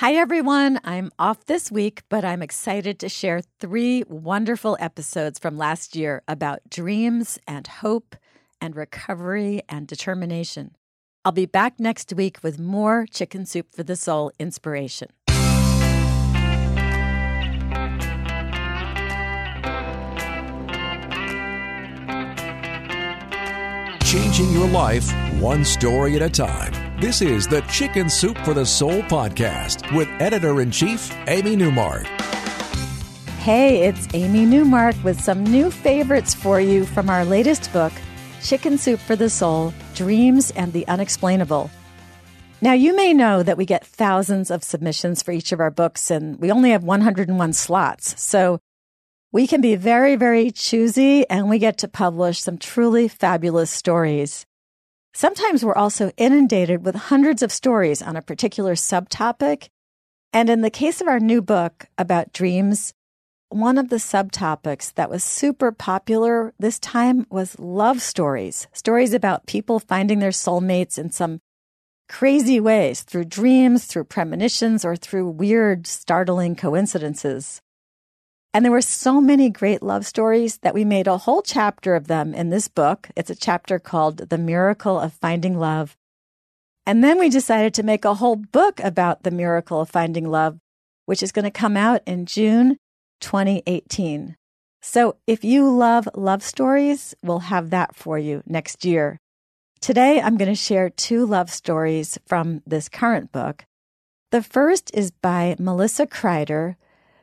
Hi, everyone. I'm off this week, but I'm excited to share three wonderful episodes from last year about dreams and hope and recovery and determination. I'll be back next week with more Chicken Soup for the Soul inspiration. Changing your life one story at a time. This is the Chicken Soup for the Soul podcast with editor in chief, Amy Newmark. Hey, it's Amy Newmark with some new favorites for you from our latest book, Chicken Soup for the Soul Dreams and the Unexplainable. Now, you may know that we get thousands of submissions for each of our books, and we only have 101 slots. So we can be very, very choosy, and we get to publish some truly fabulous stories. Sometimes we're also inundated with hundreds of stories on a particular subtopic. And in the case of our new book about dreams, one of the subtopics that was super popular this time was love stories, stories about people finding their soulmates in some crazy ways through dreams, through premonitions, or through weird, startling coincidences. And there were so many great love stories that we made a whole chapter of them in this book. It's a chapter called The Miracle of Finding Love. And then we decided to make a whole book about the miracle of finding love, which is going to come out in June 2018. So if you love love stories, we'll have that for you next year. Today, I'm going to share two love stories from this current book. The first is by Melissa Kreider,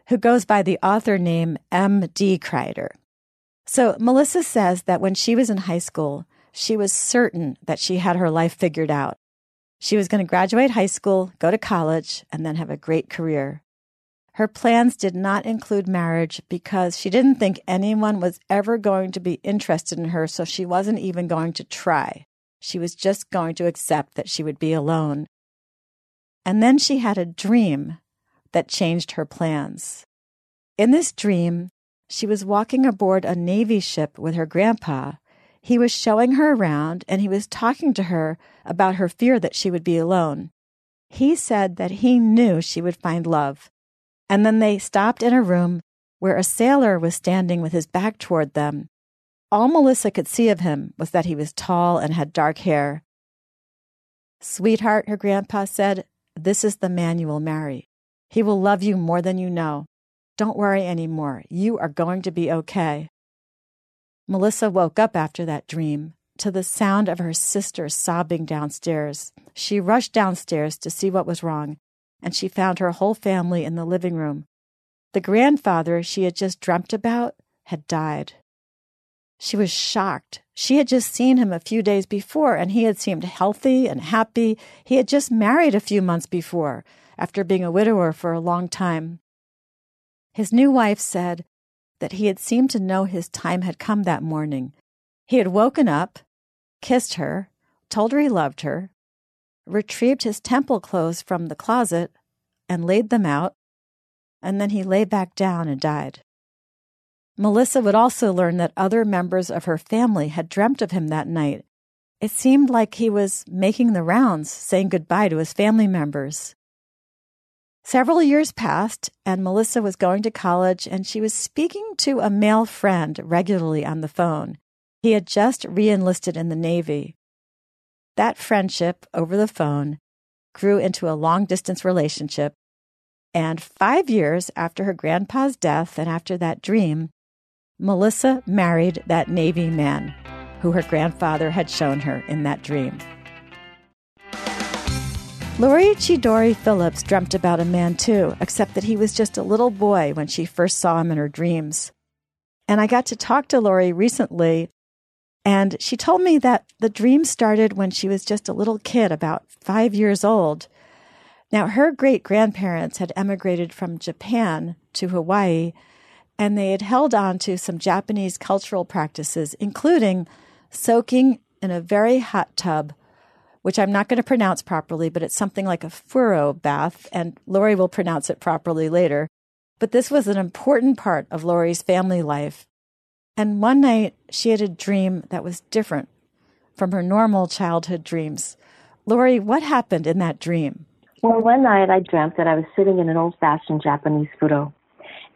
who goes by the author name M.D. Kreider. So Melissa says that when she was in high school, she was certain that she had her life figured out. She was going to graduate high school, go to college, and then have a great career. Her plans did not include marriage because she didn't think anyone was ever going to be interested in her, so she wasn't even going to try. She was just going to accept that she would be alone. And then she had a dream that changed her plans. In this dream, she was walking aboard a Navy ship with her grandpa. He was showing her around and he was talking to her about her fear that she would be alone. He said that he knew she would find love. And then they stopped in a room where a sailor was standing with his back toward them. All Melissa could see of him was that he was tall and had dark hair. Sweetheart, her grandpa said, this is the man you will marry. He will love you more than you know. Don't worry anymore. You are going to be okay. Melissa woke up after that dream to the sound of her sister sobbing downstairs. She rushed downstairs to see what was wrong, and she found her whole family in the living room. The grandfather she had just dreamt about had died. She was shocked. She had just seen him a few days before, and he had seemed healthy and happy. He had just married a few months before after being a widower for a long time. His new wife said that he had seemed to know his time had come that morning. He had woken up, kissed her, told her he loved her, retrieved his temple clothes from the closet and laid them out, and then he lay back down and died. Melissa would also learn that other members of her family had dreamt of him that night. It seemed like he was making the rounds, saying goodbye to his family members. Several years passed, and Melissa was going to college, and she was speaking to a male friend regularly on the phone. He had just reenlisted in the Navy. That friendship over the phone grew into a long distance relationship. And five years after her grandpa's death and after that dream, Melissa married that Navy man who her grandfather had shown her in that dream. Lori Chidori Phillips dreamt about a man too, except that he was just a little boy when she first saw him in her dreams. And I got to talk to Lori recently, and she told me that the dream started when she was just a little kid, about five years old. Now, her great grandparents had emigrated from Japan to Hawaii, and they had held on to some Japanese cultural practices, including soaking in a very hot tub which I'm not going to pronounce properly, but it's something like a furo bath, and Lori will pronounce it properly later. But this was an important part of Lori's family life. And one night she had a dream that was different from her normal childhood dreams. Laurie, what happened in that dream? Well, one night I dreamt that I was sitting in an old fashioned Japanese furo,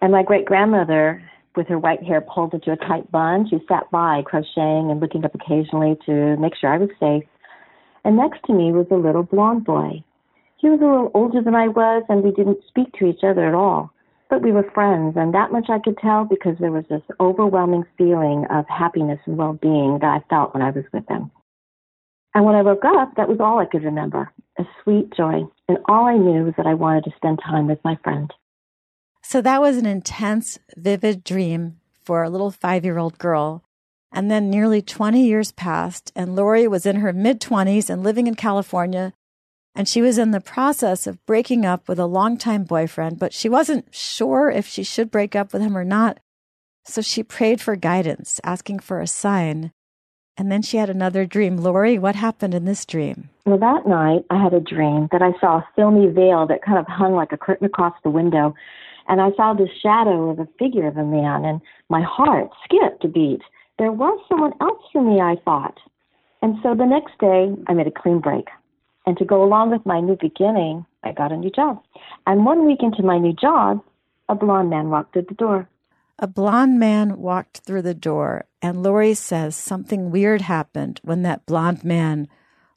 and my great grandmother, with her white hair pulled into a tight bun, she sat by crocheting and looking up occasionally to make sure I was safe. And next to me was a little blond boy. He was a little older than I was, and we didn't speak to each other at all. But we were friends, and that much I could tell because there was this overwhelming feeling of happiness and well being that I felt when I was with him. And when I woke up, that was all I could remember a sweet joy. And all I knew was that I wanted to spend time with my friend. So that was an intense, vivid dream for a little five year old girl. And then nearly 20 years passed, and Lori was in her mid 20s and living in California. And she was in the process of breaking up with a longtime boyfriend, but she wasn't sure if she should break up with him or not. So she prayed for guidance, asking for a sign. And then she had another dream. Lori, what happened in this dream? Well, that night I had a dream that I saw a filmy veil that kind of hung like a curtain across the window. And I saw the shadow of a figure of a man, and my heart skipped a beat. There was someone else for me, I thought. And so the next day, I made a clean break. And to go along with my new beginning, I got a new job. And one week into my new job, a blond man walked through the door. A blond man walked through the door, and Lori says something weird happened when that blond man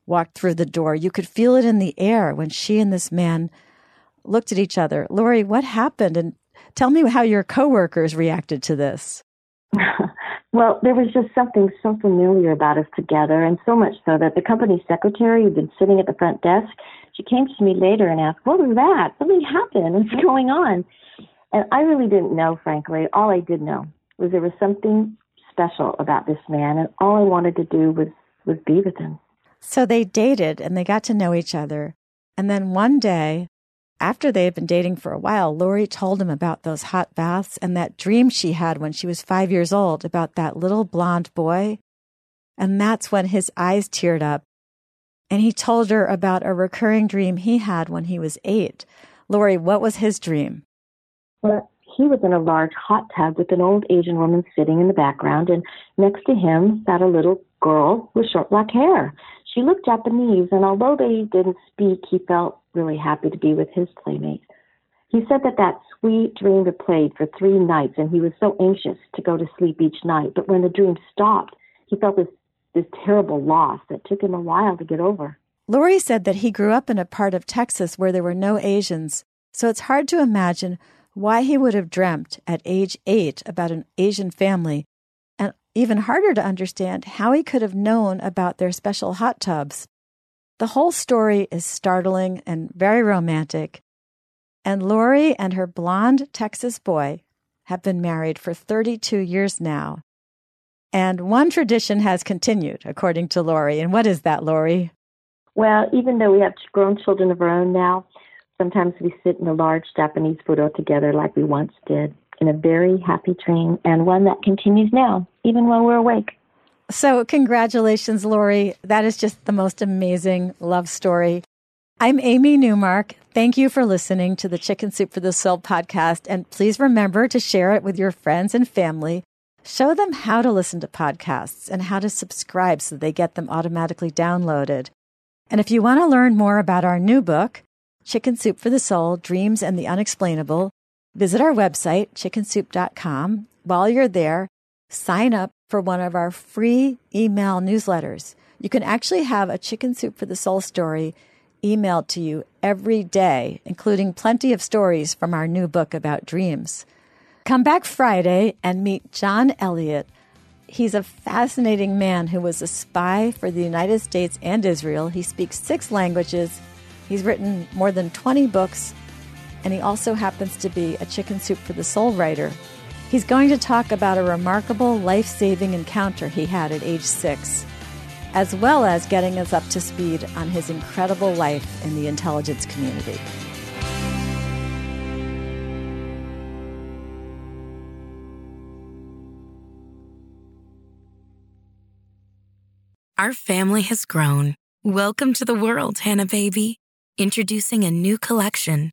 walked through the door. You could feel it in the air when she and this man looked at each other. Lori, what happened? And tell me how your coworkers reacted to this. well, there was just something so familiar about us together, and so much so that the company secretary who'd been sitting at the front desk, she came to me later and asked, What was that? Something happened. What's mm-hmm. going on? And I really didn't know, frankly. All I did know was there was something special about this man, and all I wanted to do was, was be with him. So they dated and they got to know each other. And then one day, after they had been dating for a while, Lori told him about those hot baths and that dream she had when she was five years old about that little blond boy. And that's when his eyes teared up. And he told her about a recurring dream he had when he was eight. Lori, what was his dream? Well, he was in a large hot tub with an old Asian woman sitting in the background, and next to him sat a little girl with short black hair. She looked Japanese, and although they didn't speak, he felt really happy to be with his playmate. He said that that sweet dream had played for three nights, and he was so anxious to go to sleep each night. But when the dream stopped, he felt this, this terrible loss that took him a while to get over. Lori said that he grew up in a part of Texas where there were no Asians, so it's hard to imagine why he would have dreamt at age eight about an Asian family, even harder to understand how he could have known about their special hot tubs. The whole story is startling and very romantic, and Lori and her blonde Texas boy have been married for 32 years now. And one tradition has continued, according to Lori. And what is that, Lori? Well, even though we have grown children of our own now, Sometimes we sit in a large Japanese furo together like we once did in a very happy dream and one that continues now, even while we're awake. So, congratulations, Lori. That is just the most amazing love story. I'm Amy Newmark. Thank you for listening to the Chicken Soup for the Soul podcast. And please remember to share it with your friends and family. Show them how to listen to podcasts and how to subscribe so they get them automatically downloaded. And if you want to learn more about our new book, Chicken Soup for the Soul Dreams and the Unexplainable, visit our website, chickensoup.com. While you're there, sign up for one of our free email newsletters. You can actually have a Chicken Soup for the Soul story emailed to you every day, including plenty of stories from our new book about dreams. Come back Friday and meet John Elliott. He's a fascinating man who was a spy for the United States and Israel. He speaks six languages He's written more than 20 books, and he also happens to be a Chicken Soup for the Soul writer. He's going to talk about a remarkable life saving encounter he had at age six, as well as getting us up to speed on his incredible life in the intelligence community. Our family has grown. Welcome to the world, Hanna Baby. Introducing a new collection,